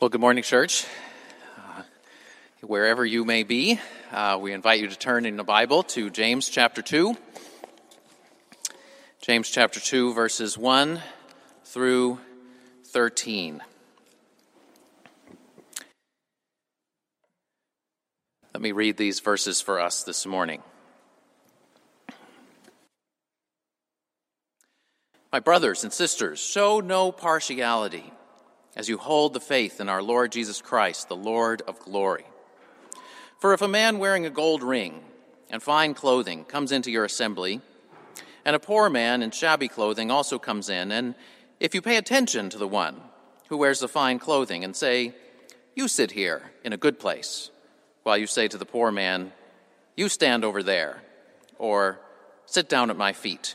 Well, good morning, church. Uh, wherever you may be, uh, we invite you to turn in the Bible to James chapter 2. James chapter 2, verses 1 through 13. Let me read these verses for us this morning. My brothers and sisters, show no partiality as you hold the faith in our Lord Jesus Christ, the Lord of glory. For if a man wearing a gold ring and fine clothing comes into your assembly, and a poor man in shabby clothing also comes in, and if you pay attention to the one who wears the fine clothing and say, You sit here in a good place, while you say to the poor man, You stand over there, or Sit down at my feet.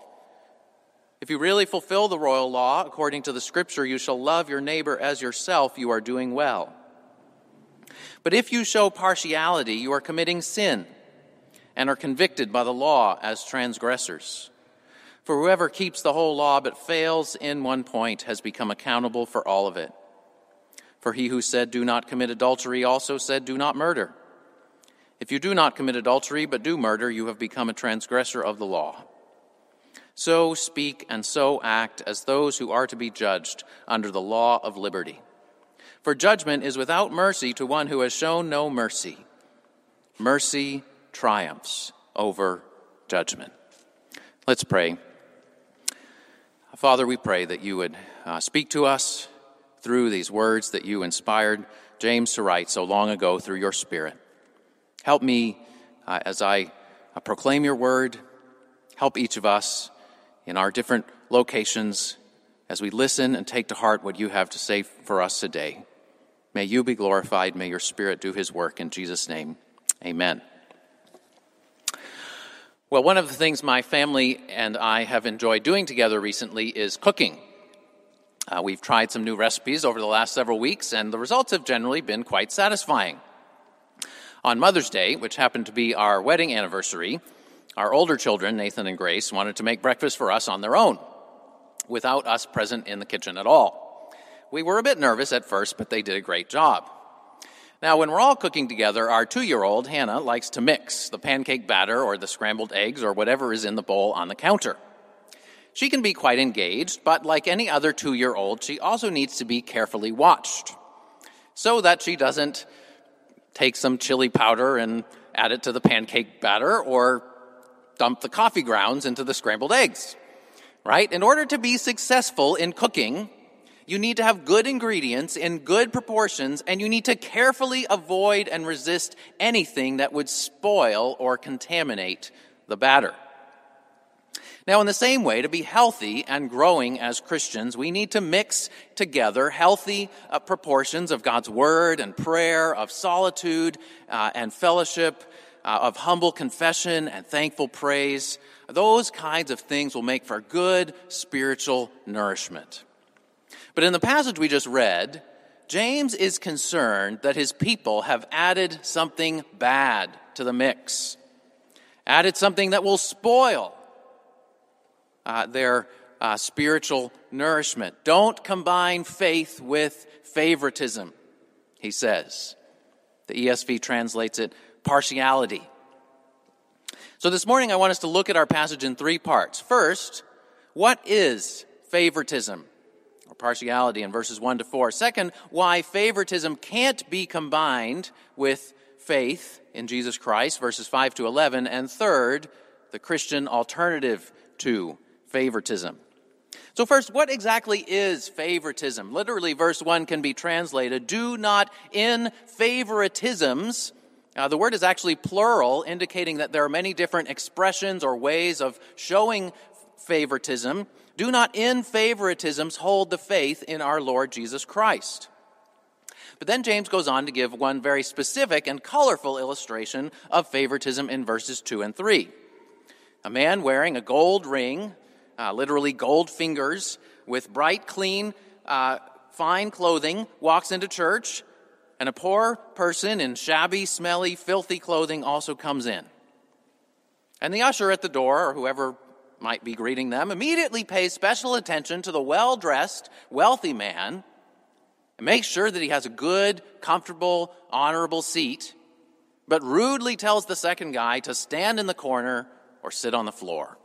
If you really fulfill the royal law, according to the scripture, you shall love your neighbor as yourself, you are doing well. But if you show partiality, you are committing sin and are convicted by the law as transgressors. For whoever keeps the whole law but fails in one point has become accountable for all of it. For he who said, Do not commit adultery, also said, Do not murder. If you do not commit adultery but do murder, you have become a transgressor of the law so speak and so act as those who are to be judged under the law of liberty. For judgment is without mercy to one who has shown no mercy. Mercy triumphs over judgment. Let's pray. Father, we pray that you would uh, speak to us through these words that you inspired James to write so long ago through your Spirit. Help me uh, as I uh, proclaim your word. Help each of us in our different locations as we listen and take to heart what you have to say for us today. May you be glorified. May your Spirit do his work. In Jesus' name, amen. Well, one of the things my family and I have enjoyed doing together recently is cooking. Uh, we've tried some new recipes over the last several weeks, and the results have generally been quite satisfying. On Mother's Day, which happened to be our wedding anniversary, our older children, Nathan and Grace, wanted to make breakfast for us on their own, without us present in the kitchen at all. We were a bit nervous at first, but they did a great job. Now, when we're all cooking together, our two year old, Hannah, likes to mix the pancake batter or the scrambled eggs or whatever is in the bowl on the counter. She can be quite engaged, but like any other two year old, she also needs to be carefully watched so that she doesn't take some chili powder and add it to the pancake batter or dump the coffee grounds into the scrambled eggs, right? In order to be successful in cooking, you need to have good ingredients in good proportions, and you need to carefully avoid and resist anything that would spoil or contaminate the batter. Now, in the same way, to be healthy and growing as Christians, we need to mix together healthy uh, proportions of God's Word and prayer, of solitude uh, and fellowship, uh, of humble confession and thankful praise, those kinds of things will make for good spiritual nourishment. But in the passage we just read, James is concerned that his people have added something bad to the mix, added something that will spoil uh, their uh, spiritual nourishment. Don't combine faith with favoritism, he says. The ESV translates it partiality. So this morning I want us to look at our passage in three parts. First, what is favoritism or partiality in verses 1 to 4? Second, why favoritism can't be combined with faith in Jesus Christ, verses 5 to 11. And third, the Christian alternative to favoritism. So, first, what exactly is favoritism? Literally, verse 1 can be translated Do not in favoritisms uh, the word is actually plural, indicating that there are many different expressions or ways of showing favoritism. Do not in favoritisms hold the faith in our Lord Jesus Christ. But then James goes on to give one very specific and colorful illustration of favoritism in verses 2 and 3. A man wearing a gold ring, uh, literally gold fingers, with bright, clean, uh, fine clothing, walks into church, and a poor person in shabby, smelly, filthy clothing also comes in. And the usher at the door, or whoever might be greeting them, immediately pays special attention to the well dressed, wealthy man and makes sure that he has a good, comfortable, honorable seat, but rudely tells the second guy to stand in the corner or sit on the floor.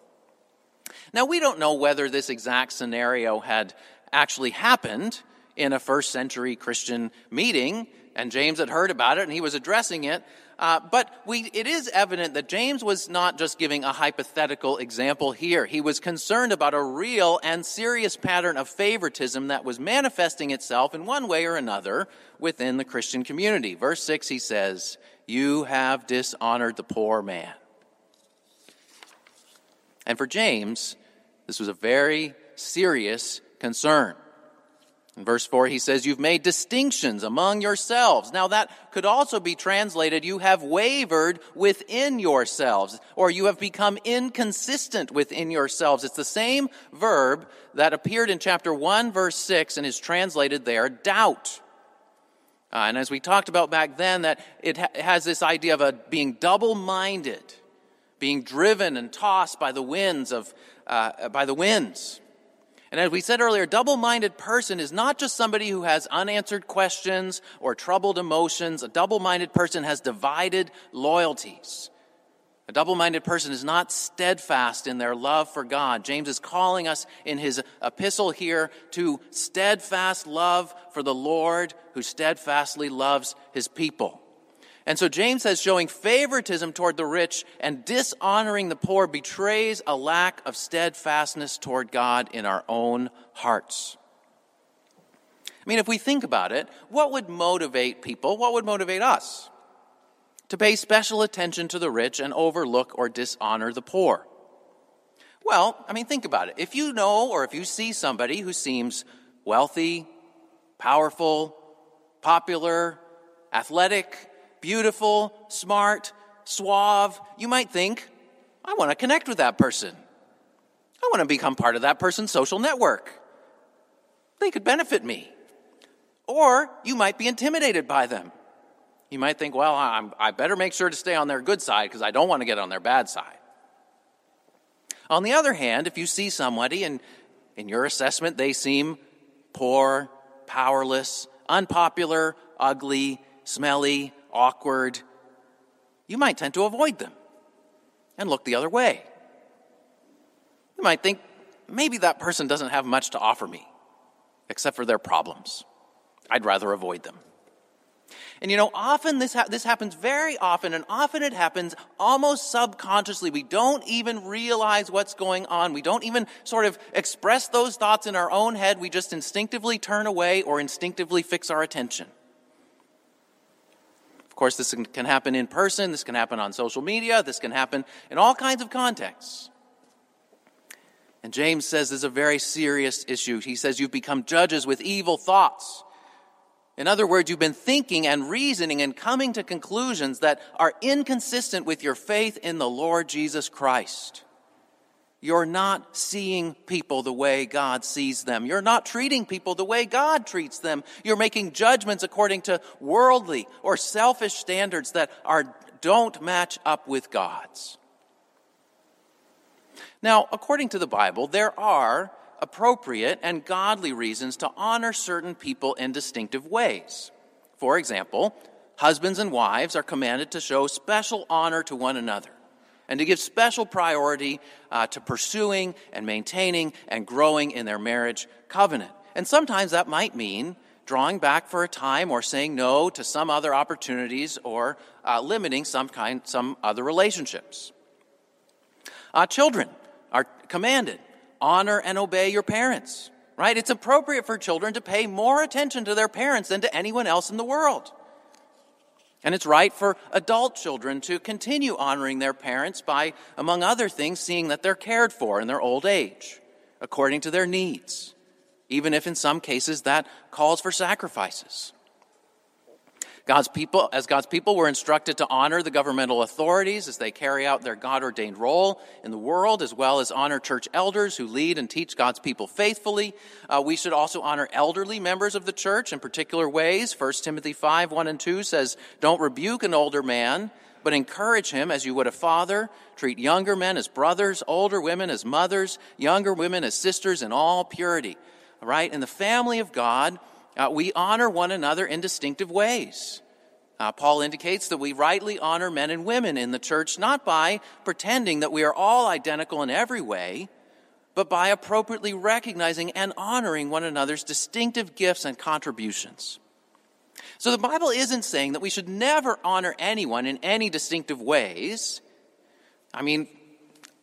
Now, we don't know whether this exact scenario had actually happened in a first century Christian meeting, and James had heard about it and he was addressing it. Uh, but we, it is evident that James was not just giving a hypothetical example here. He was concerned about a real and serious pattern of favoritism that was manifesting itself in one way or another within the Christian community. Verse 6, he says, You have dishonored the poor man. And for James, this was a very serious concern. In verse 4, he says, You've made distinctions among yourselves. Now, that could also be translated, You have wavered within yourselves, or you have become inconsistent within yourselves. It's the same verb that appeared in chapter 1, verse 6, and is translated there, doubt. Uh, and as we talked about back then, that it ha- has this idea of a, being double minded, being driven and tossed by the winds of, uh, by the winds. And as we said earlier, a double minded person is not just somebody who has unanswered questions or troubled emotions. A double minded person has divided loyalties. A double minded person is not steadfast in their love for God. James is calling us in his epistle here to steadfast love for the Lord who steadfastly loves his people. And so James says showing favoritism toward the rich and dishonoring the poor betrays a lack of steadfastness toward God in our own hearts. I mean, if we think about it, what would motivate people? What would motivate us? To pay special attention to the rich and overlook or dishonor the poor. Well, I mean, think about it. If you know or if you see somebody who seems wealthy, powerful, popular, athletic, beautiful, smart, suave, you might think, I want to connect with that person. I want to become part of that person's social network. They could benefit me. Or you might be intimidated by them. You might think, well, I'm, i better make sure to stay on their good side because I don't want to get on their bad side. On the other hand, if you see somebody and in your assessment they seem poor, powerless, unpopular, ugly, smelly, awkward, you might tend to avoid them and look the other way. You might think, maybe that person doesn't have much to offer me, except for their problems. I'd rather avoid them. And you know, often this, ha- this happens very often, and often it happens almost subconsciously. We don't even realize what's going on. We don't even sort of express those thoughts in our own head. We just instinctively turn away or instinctively fix our attention. Of course, this can happen in person, this can happen on social media, this can happen in all kinds of contexts. And James says this is a very serious issue. He says you've become judges with evil thoughts. In other words, you've been thinking and reasoning and coming to conclusions that are inconsistent with your faith in the Lord Jesus Christ. You're not seeing people the way God sees them. You're not treating people the way God treats them. You're making judgments according to worldly or selfish standards that are, don't match up with God's. Now, according to the Bible, there are appropriate and godly reasons to honor certain people in distinctive ways. For example, husbands and wives are commanded to show special honor to one another and to give special priority uh, to pursuing and maintaining and growing in their marriage covenant. And sometimes that might mean drawing back for a time or saying no to some other opportunities or uh, limiting some kind some other relationships. Uh, children are commanded honor and obey your parents. Right? It's appropriate for children to pay more attention to their parents than to anyone else in the world. And it's right for adult children to continue honoring their parents by, among other things, seeing that they're cared for in their old age, according to their needs, even if in some cases that calls for sacrifices. God's people, as God's people, we're instructed to honor the governmental authorities as they carry out their God ordained role in the world, as well as honor church elders who lead and teach God's people faithfully. Uh, we should also honor elderly members of the church in particular ways. 1 Timothy 5 1 and 2 says, Don't rebuke an older man, but encourage him as you would a father. Treat younger men as brothers, older women as mothers, younger women as sisters in all purity. All right? In the family of God, uh, we honor one another in distinctive ways. Uh, Paul indicates that we rightly honor men and women in the church not by pretending that we are all identical in every way, but by appropriately recognizing and honoring one another's distinctive gifts and contributions. So the Bible isn't saying that we should never honor anyone in any distinctive ways. I mean,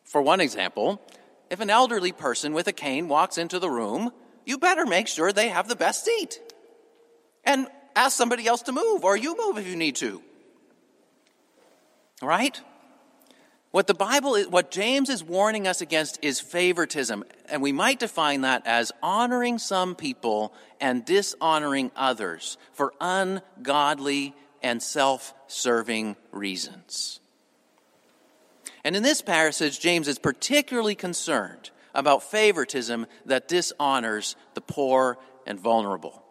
for one example, if an elderly person with a cane walks into the room, you better make sure they have the best seat. And ask somebody else to move, or you move if you need to. Right? What the Bible is, what James is warning us against is favoritism, and we might define that as honoring some people and dishonoring others for ungodly and self serving reasons. And in this passage, James is particularly concerned about favoritism that dishonors the poor and vulnerable.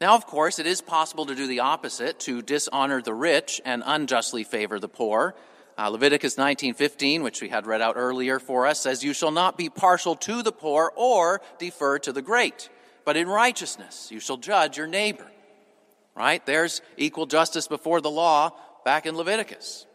Now, of course, it is possible to do the opposite, to dishonor the rich and unjustly favor the poor. Uh, Leviticus 19:15, which we had read out earlier for us, says, "You shall not be partial to the poor or defer to the great, but in righteousness you shall judge your neighbor." Right? There's equal justice before the law back in Leviticus.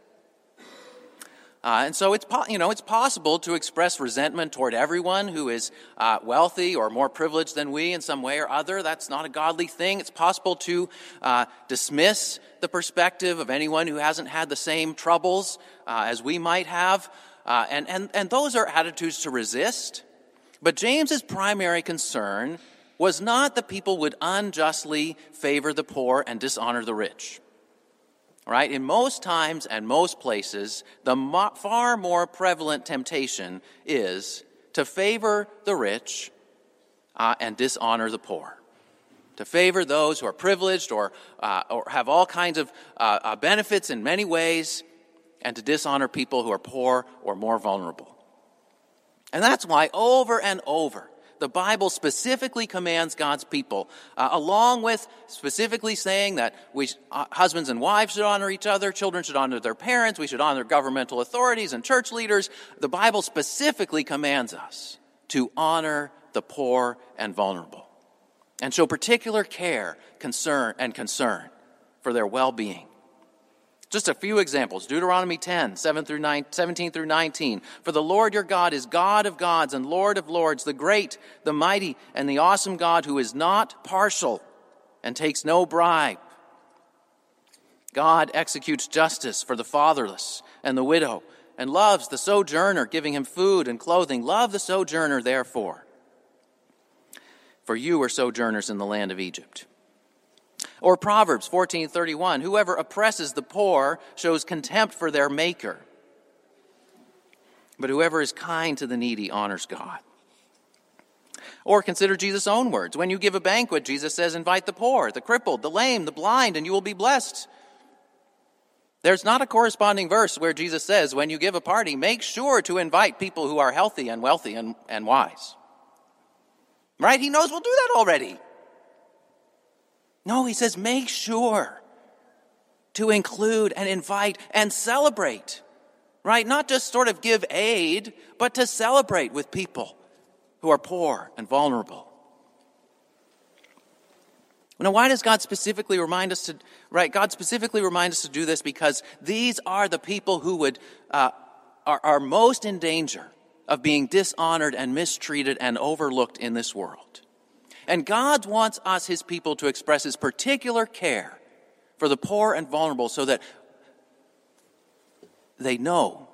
Uh, and so it's, po- you know, it's possible to express resentment toward everyone who is uh, wealthy or more privileged than we in some way or other. That's not a godly thing. It's possible to uh, dismiss the perspective of anyone who hasn't had the same troubles uh, as we might have. Uh, and, and, and those are attitudes to resist. But James's primary concern was not that people would unjustly favor the poor and dishonor the rich right? In most times and most places, the mo- far more prevalent temptation is to favor the rich uh, and dishonor the poor. To favor those who are privileged or, uh, or have all kinds of uh, uh benefits in many ways, and to dishonor people who are poor or more vulnerable. And that's why over and over, the Bible specifically commands God's people, uh, along with specifically saying that we, uh, husbands and wives should honor each other, children should honor their parents, we should honor governmental authorities and church leaders. The Bible specifically commands us to honor the poor and vulnerable and show particular care, concern, and concern for their well being. Just a few examples. Deuteronomy 10, 7 through 9, 17 through 19. For the Lord your God is God of gods and Lord of lords, the great, the mighty, and the awesome God who is not partial and takes no bribe. God executes justice for the fatherless and the widow and loves the sojourner, giving him food and clothing. Love the sojourner, therefore. For you are sojourners in the land of Egypt. Or Proverbs 14:31, whoever oppresses the poor shows contempt for their maker. But whoever is kind to the needy honors God. Or consider Jesus' own words. When you give a banquet, Jesus says, invite the poor, the crippled, the lame, the blind, and you will be blessed. There's not a corresponding verse where Jesus says, when you give a party, make sure to invite people who are healthy and wealthy and, and wise. Right? He knows we'll do that already. No, he says make sure to include and invite and celebrate, right? Not just sort of give aid, but to celebrate with people who are poor and vulnerable. Now, why does God specifically remind us to, right? God specifically reminds us to do this because these are the people who would, uh, are, are most in danger of being dishonored and mistreated and overlooked in this world. And God wants us, his people, to express his particular care for the poor and vulnerable so that they know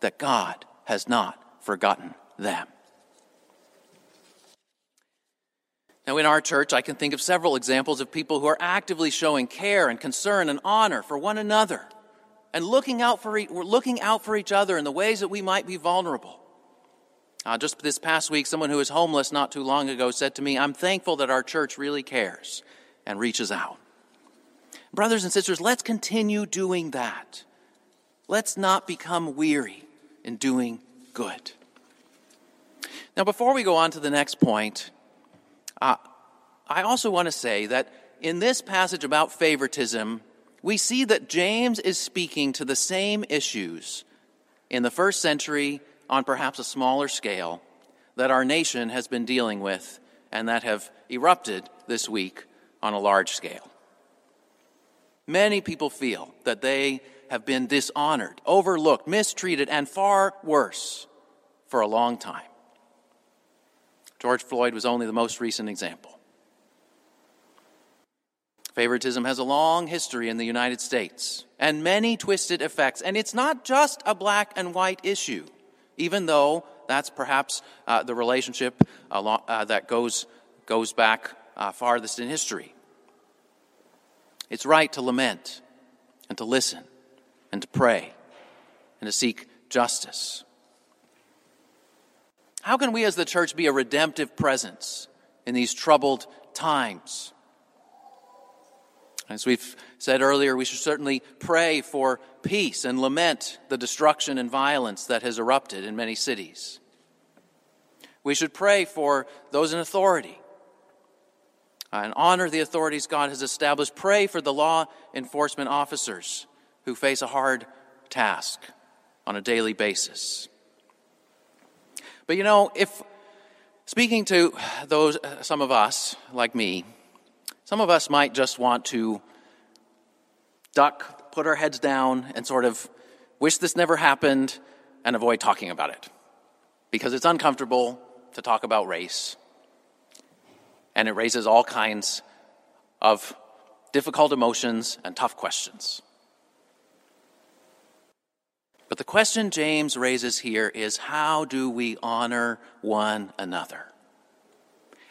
that God has not forgotten them. Now, in our church, I can think of several examples of people who are actively showing care and concern and honor for one another and looking out for, e- looking out for each other in the ways that we might be vulnerable. Uh, just this past week, someone who was homeless not too long ago said to me, I'm thankful that our church really cares and reaches out. Brothers and sisters, let's continue doing that. Let's not become weary in doing good. Now, before we go on to the next point, uh, I also want to say that in this passage about favoritism, we see that James is speaking to the same issues in the first century on perhaps a smaller scale that our nation has been dealing with and that have erupted this week on a large scale. Many people feel that they have been dishonored, overlooked, mistreated, and far worse for a long time. George Floyd was only the most recent example. Favoritism has a long history in the United States and many twisted effects. And it's not just a black and white issue, even though that's perhaps uh, the relationship uh, that goes, goes back uh, farthest in history. It's right to lament and to listen and to pray and to seek justice. How can we as the church be a redemptive presence in these troubled times? As we've said earlier, we should certainly pray for peace and lament the destruction and violence that has erupted in many cities. We should pray for those in authority uh, and honor the authorities God has established. Pray for the law enforcement officers who face a hard task on a daily basis. But you know, if speaking to those, uh, some of us, like me, some of us might just want to duck, put our heads down, and sort of wish this never happened and avoid talking about it. Because it's uncomfortable to talk about race. And it raises all kinds of difficult emotions and tough questions. But the question James raises here is how do we honor one another?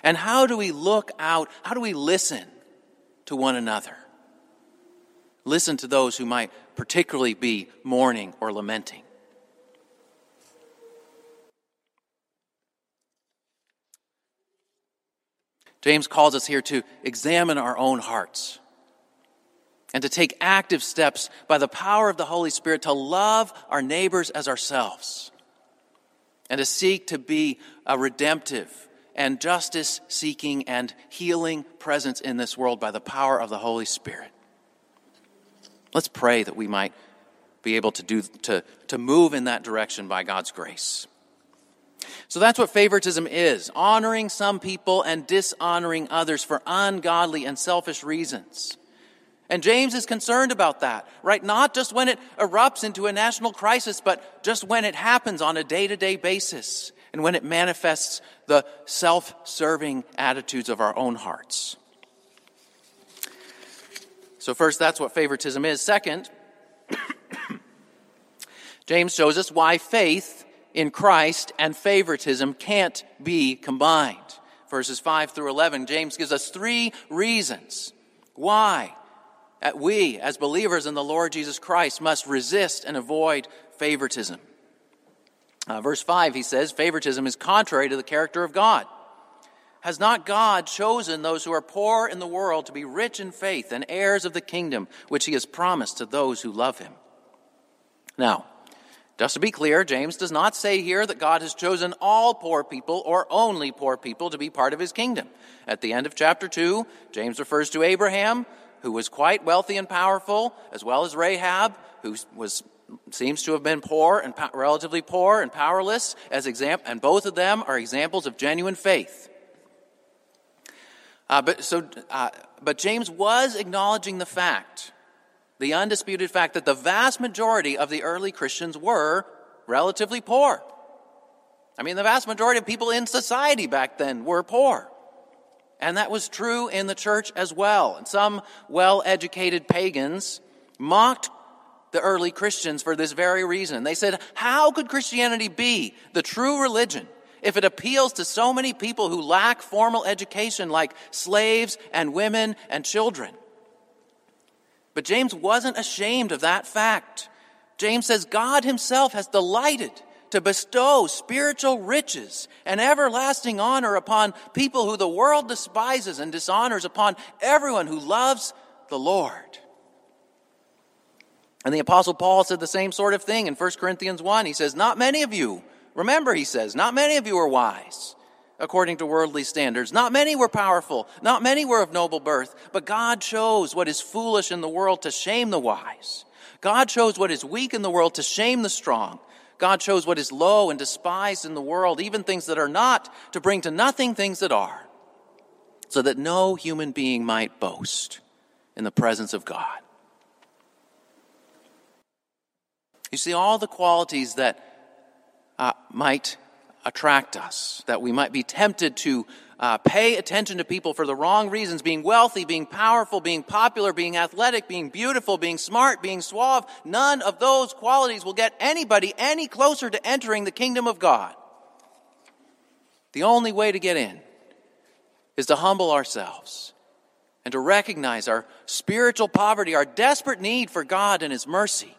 And how do we look out? How do we listen to one another? Listen to those who might particularly be mourning or lamenting. James calls us here to examine our own hearts and to take active steps by the power of the Holy Spirit to love our neighbors as ourselves and to seek to be a redemptive and justice seeking and healing presence in this world by the power of the Holy Spirit. Let's pray that we might be able to do to, to move in that direction by God's grace. So that's what favoritism is honoring some people and dishonoring others for ungodly and selfish reasons. And James is concerned about that, right? Not just when it erupts into a national crisis, but just when it happens on a day to day basis and when it manifests the self serving attitudes of our own hearts. So, first, that's what favoritism is. Second, James shows us why faith in Christ and favoritism can't be combined. Verses 5 through 11, James gives us three reasons why we, as believers in the Lord Jesus Christ, must resist and avoid favoritism. Uh, verse 5, he says, favoritism is contrary to the character of God. Has not God chosen those who are poor in the world to be rich in faith and heirs of the kingdom which he has promised to those who love him? Now, just to be clear, James does not say here that God has chosen all poor people or only poor people to be part of his kingdom. At the end of chapter 2, James refers to Abraham, who was quite wealthy and powerful, as well as Rahab, who was seems to have been poor and po- relatively poor and powerless as example, and both of them are examples of genuine faith. Uh, but so, uh, but James was acknowledging the fact, the undisputed fact that the vast majority of the early Christians were relatively poor. I mean, the vast majority of people in society back then were poor. And that was true in the church as well. And some well educated pagans mocked the early Christians for this very reason. They said, How could Christianity be the true religion if it appeals to so many people who lack formal education, like slaves and women and children? But James wasn't ashamed of that fact. James says God himself has delighted to bestow spiritual riches and everlasting honor upon people who the world despises and dishonors, upon everyone who loves the Lord. And the Apostle Paul said the same sort of thing in 1 Corinthians 1. He says, Not many of you, remember, he says, not many of you are wise according to worldly standards. Not many were powerful, not many were of noble birth, but God chose what is foolish in the world to shame the wise. God chose what is weak in the world to shame the strong. God chose what is low and despised in the world, even things that are not, to bring to nothing things that are, so that no human being might boast in the presence of God. You see, all the qualities that uh, might attract us, that we might be tempted to uh, pay attention to people for the wrong reasons being wealthy, being powerful, being popular, being athletic, being beautiful, being smart, being suave. None of those qualities will get anybody any closer to entering the kingdom of God. The only way to get in is to humble ourselves and to recognize our spiritual poverty, our desperate need for God and His mercy.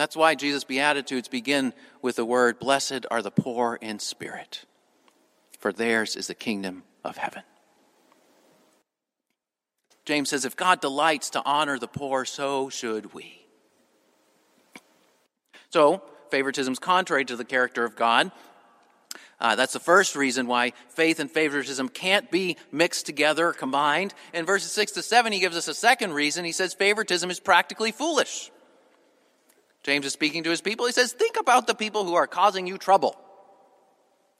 That's why Jesus' Beatitudes begin with the word, Blessed are the poor in spirit, for theirs is the kingdom of heaven. James says, If God delights to honor the poor, so should we. So, favoritism is contrary to the character of God. Uh, that's the first reason why faith and favoritism can't be mixed together, combined. In verses 6 to 7, he gives us a second reason. He says favoritism is practically foolish. James is speaking to his people. He says, Think about the people who are causing you trouble,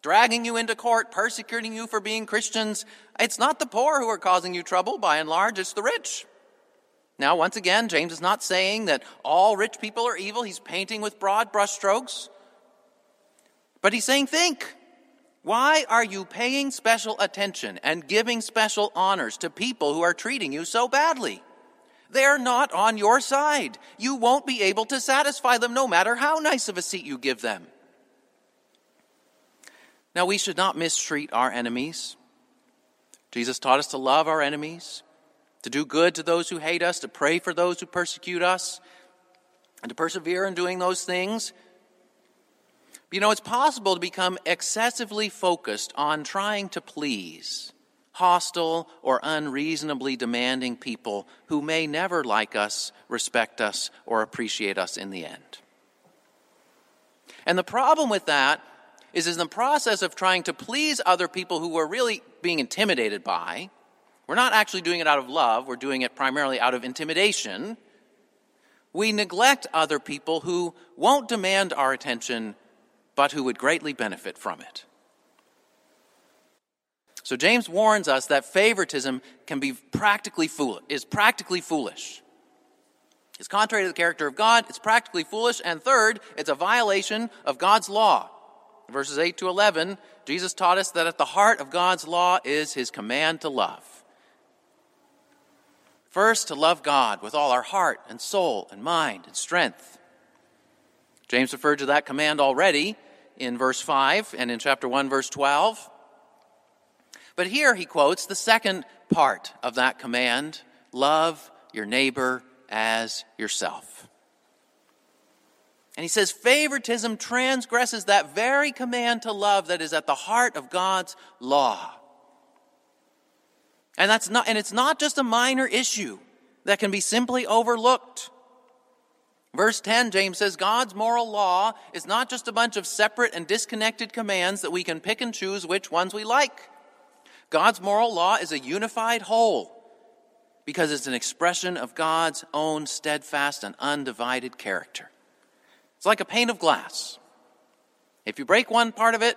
dragging you into court, persecuting you for being Christians. It's not the poor who are causing you trouble, by and large, it's the rich. Now, once again, James is not saying that all rich people are evil. He's painting with broad brushstrokes. But he's saying, Think. Why are you paying special attention and giving special honors to people who are treating you so badly? They're not on your side. You won't be able to satisfy them no matter how nice of a seat you give them. Now, we should not mistreat our enemies. Jesus taught us to love our enemies, to do good to those who hate us, to pray for those who persecute us, and to persevere in doing those things. You know, it's possible to become excessively focused on trying to please hostile, or unreasonably demanding people who may never like us, respect us, or appreciate us in the end. And the problem with that is, in the process of trying to please other people who we're really being intimidated by, we're not actually doing it out of love, we're doing it primarily out of intimidation. We neglect other people who won't demand our attention, but who would greatly benefit from it. So James warns us that favoritism can be practically fool is practically foolish. It's contrary to the character of God, it's practically foolish, and third, it's a violation of God's law. Verses 8 to 11, Jesus taught us that at the heart of God's law is his command to love. First, to love God with all our heart and soul and mind and strength. James referred to that command already in verse 5 and in chapter 1, verse 12. But here he quotes the second part of that command love your neighbor as yourself. And he says, favoritism transgresses that very command to love that is at the heart of God's law. And that's not, and it's not just a minor issue that can be simply overlooked. Verse 10, James says, God's moral law is not just a bunch of separate and disconnected commands that we can pick and choose which ones we like. God's moral law is a unified whole because it's an expression of God's own steadfast and undivided character. It's like a pane of glass. If you break one part of it,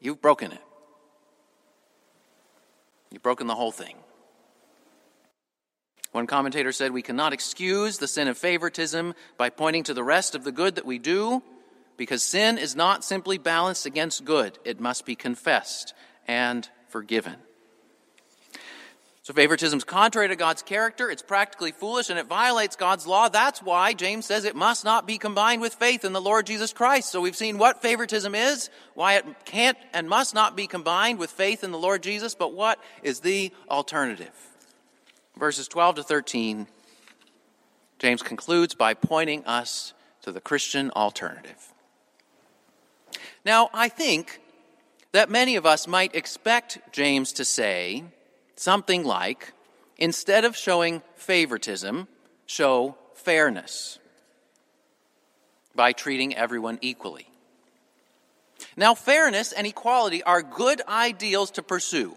you've broken it. You've broken the whole thing. One commentator said, We cannot excuse the sin of favoritism by pointing to the rest of the good that we do, because sin is not simply balanced against good, it must be confessed and forgiven. So favoritism is contrary to God's character, it's practically foolish, and it violates God's law. That's why James says it must not be combined with faith in the Lord Jesus Christ. So we've seen what favoritism is, why it can't and must not be combined with faith in the Lord Jesus, but what is the alternative? Verses 12 to 13, James concludes by pointing us to the Christian alternative. Now, I think that many of us might expect James to say something like, instead of showing favoritism, show fairness by treating everyone equally. Now, fairness and equality are good ideals to pursue.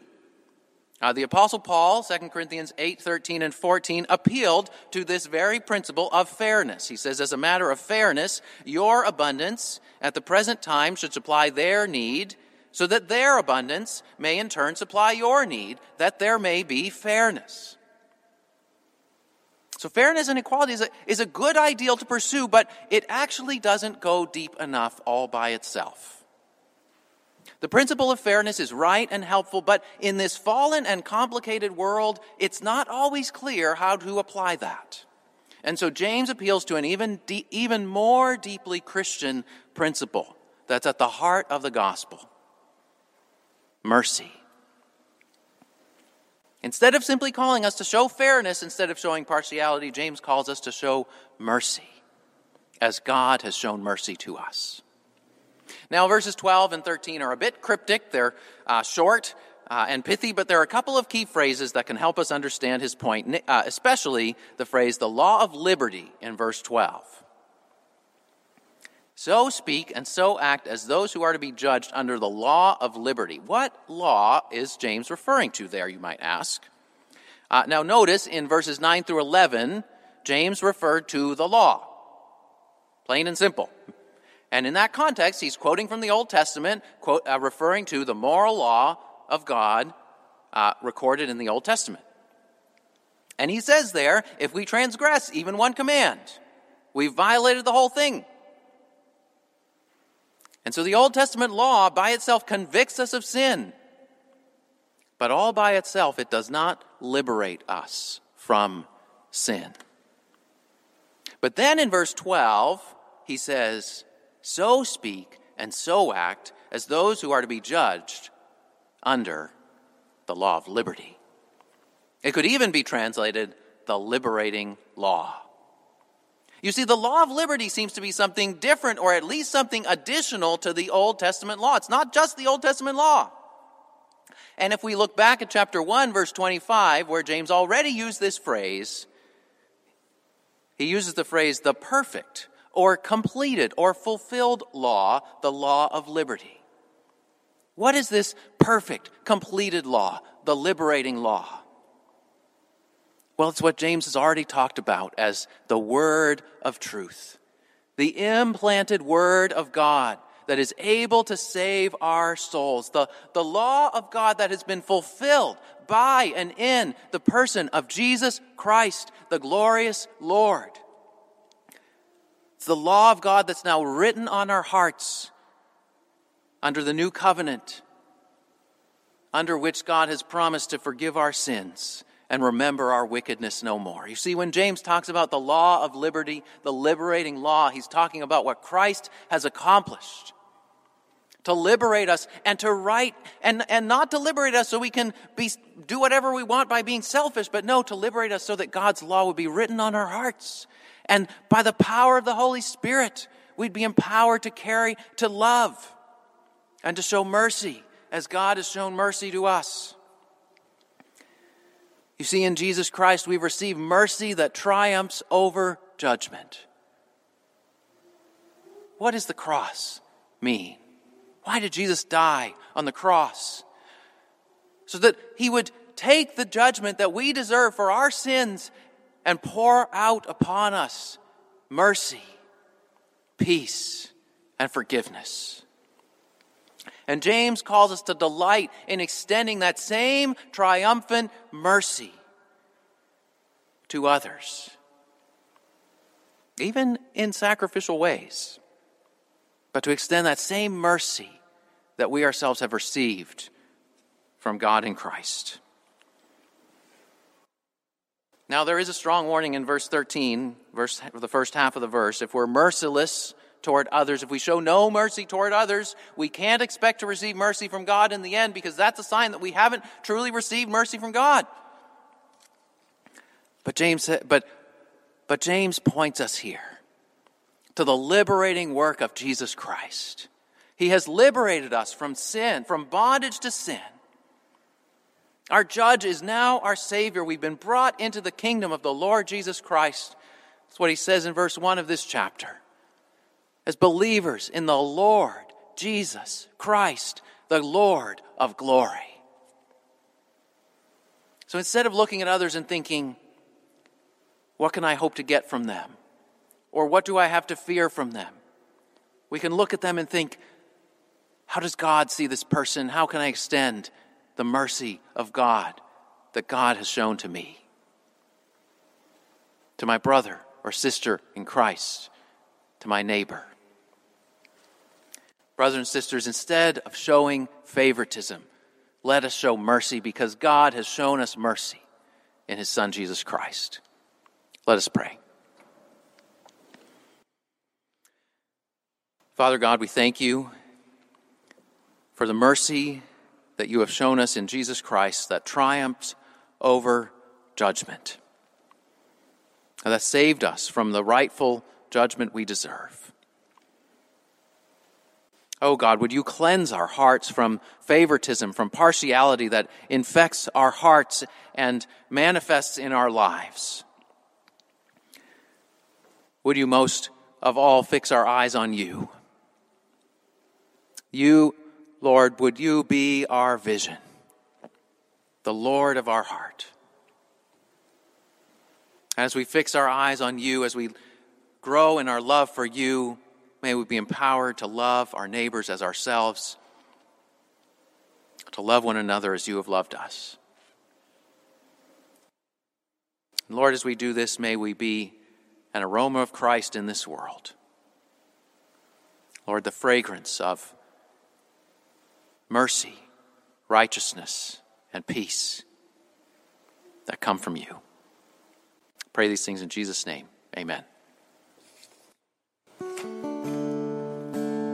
Uh, the Apostle Paul, 2 Corinthians 8, 13, and 14, appealed to this very principle of fairness. He says, As a matter of fairness, your abundance at the present time should supply their need, so that their abundance may in turn supply your need, that there may be fairness. So, fairness and equality is a, is a good ideal to pursue, but it actually doesn't go deep enough all by itself. The principle of fairness is right and helpful, but in this fallen and complicated world, it's not always clear how to apply that. And so James appeals to an even, de- even more deeply Christian principle that's at the heart of the gospel mercy. Instead of simply calling us to show fairness instead of showing partiality, James calls us to show mercy as God has shown mercy to us. Now, verses 12 and 13 are a bit cryptic. They're uh, short uh, and pithy, but there are a couple of key phrases that can help us understand his point, uh, especially the phrase, the law of liberty, in verse 12. So speak and so act as those who are to be judged under the law of liberty. What law is James referring to there, you might ask? Uh, now, notice in verses 9 through 11, James referred to the law. Plain and simple. And in that context, he's quoting from the Old Testament, quote, uh, referring to the moral law of God uh, recorded in the Old Testament. And he says there, if we transgress even one command, we've violated the whole thing. And so the Old Testament law by itself convicts us of sin. But all by itself, it does not liberate us from sin. But then in verse 12, he says, so speak and so act as those who are to be judged under the law of liberty. It could even be translated the liberating law. You see, the law of liberty seems to be something different, or at least something additional to the Old Testament law. It's not just the Old Testament law. And if we look back at chapter 1, verse 25, where James already used this phrase, he uses the phrase the perfect or completed or fulfilled law, the law of liberty. What is this perfect, completed law, the liberating law? Well, it's what James has already talked about as the word of truth, the implanted word of God that is able to save our souls, the, the law of God that has been fulfilled by and in the person of Jesus Christ, the glorious Lord. It's the law of God that's now written on our hearts under the new covenant, under which God has promised to forgive our sins and remember our wickedness no more. You see, when James talks about the law of liberty, the liberating law, he's talking about what Christ has accomplished to liberate us and to write and, and not to liberate us so we can be, do whatever we want by being selfish, but no, to liberate us so that God's law would be written on our hearts and by the power of the Holy Spirit, we'd be empowered to carry, to love, and to show mercy as God has shown mercy to us. You see, in Jesus Christ, we've received mercy that triumphs over judgment. What does the cross mean? Why did Jesus die on the cross? So that he would take the judgment that we deserve for our sins and pour out upon us mercy, peace, and forgiveness. And James calls us to delight in extending that same triumphant mercy to others, even in sacrificial ways, but to extend that same mercy that we ourselves have received from God in Christ. Now, there is a strong warning in verse 13, verse, the first half of the verse. If we're merciless toward others, if we show no mercy toward others, we can't expect to receive mercy from God in the end because that's a sign that we haven't truly received mercy from God. But James, but, but James points us here to the liberating work of Jesus Christ. He has liberated us from sin, from bondage to sin Our judge is now our Savior. We've been brought into the kingdom of the Lord Jesus Christ. That's what he says in verse 1 of this chapter. As believers in the Lord Jesus Christ, the Lord of glory. So instead of looking at others and thinking, what can I hope to get from them? Or what do I have to fear from them? We can look at them and think, how does God see this person? How can I extend the mercy of God that God has shown to me? To my brother or sister in Christ, to my neighbor. Brothers and sisters, instead of showing favoritism, let us show mercy because God has shown us mercy in his Son, Jesus Christ. Let us pray. Father God, we thank you for the mercy that you have shown us in Jesus Christ that triumphs over judgment, that saved us from the rightful judgment we deserve. Oh God, would you cleanse our hearts from favoritism, from partiality that infects our hearts and manifests in our lives? Would you most of all fix our eyes on you? You, Lord, would you be our vision, the Lord of our heart? As we fix our eyes on you, as we grow in our love for you, May we be empowered to love our neighbors as ourselves, to love one another as you have loved us. Lord, as we do this, may we be an aroma of Christ in this world. Lord, the fragrance of mercy, righteousness, and peace that come from you. Pray these things in Jesus' name. Amen.